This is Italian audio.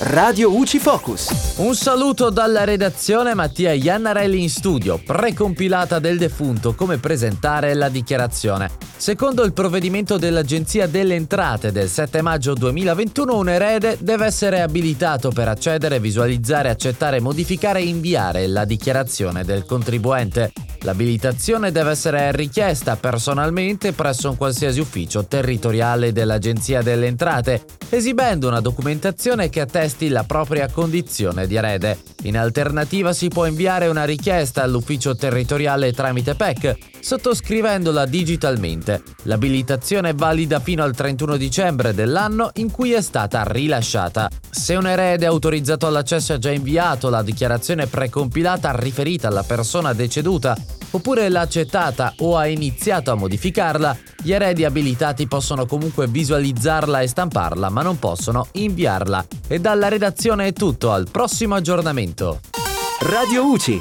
Radio UCI Focus. Un saluto dalla redazione Mattia Iannarelli in studio, precompilata del defunto come presentare la dichiarazione. Secondo il provvedimento dell'Agenzia delle Entrate del 7 maggio 2021, un erede deve essere abilitato per accedere, visualizzare, accettare, modificare e inviare la dichiarazione del contribuente. L'abilitazione deve essere richiesta personalmente presso un qualsiasi ufficio territoriale dell'Agenzia delle Entrate, esibendo una documentazione che attesti la propria condizione di erede. In alternativa si può inviare una richiesta all'ufficio territoriale tramite PEC, sottoscrivendola digitalmente. L'abilitazione è valida fino al 31 dicembre dell'anno in cui è stata rilasciata. Se un erede autorizzato all'accesso ha già inviato la dichiarazione precompilata riferita alla persona deceduta, oppure l'ha accettata o ha iniziato a modificarla, gli eredi abilitati possono comunque visualizzarla e stamparla, ma non possono inviarla. E dalla redazione è tutto, al prossimo aggiornamento. Radio UCI.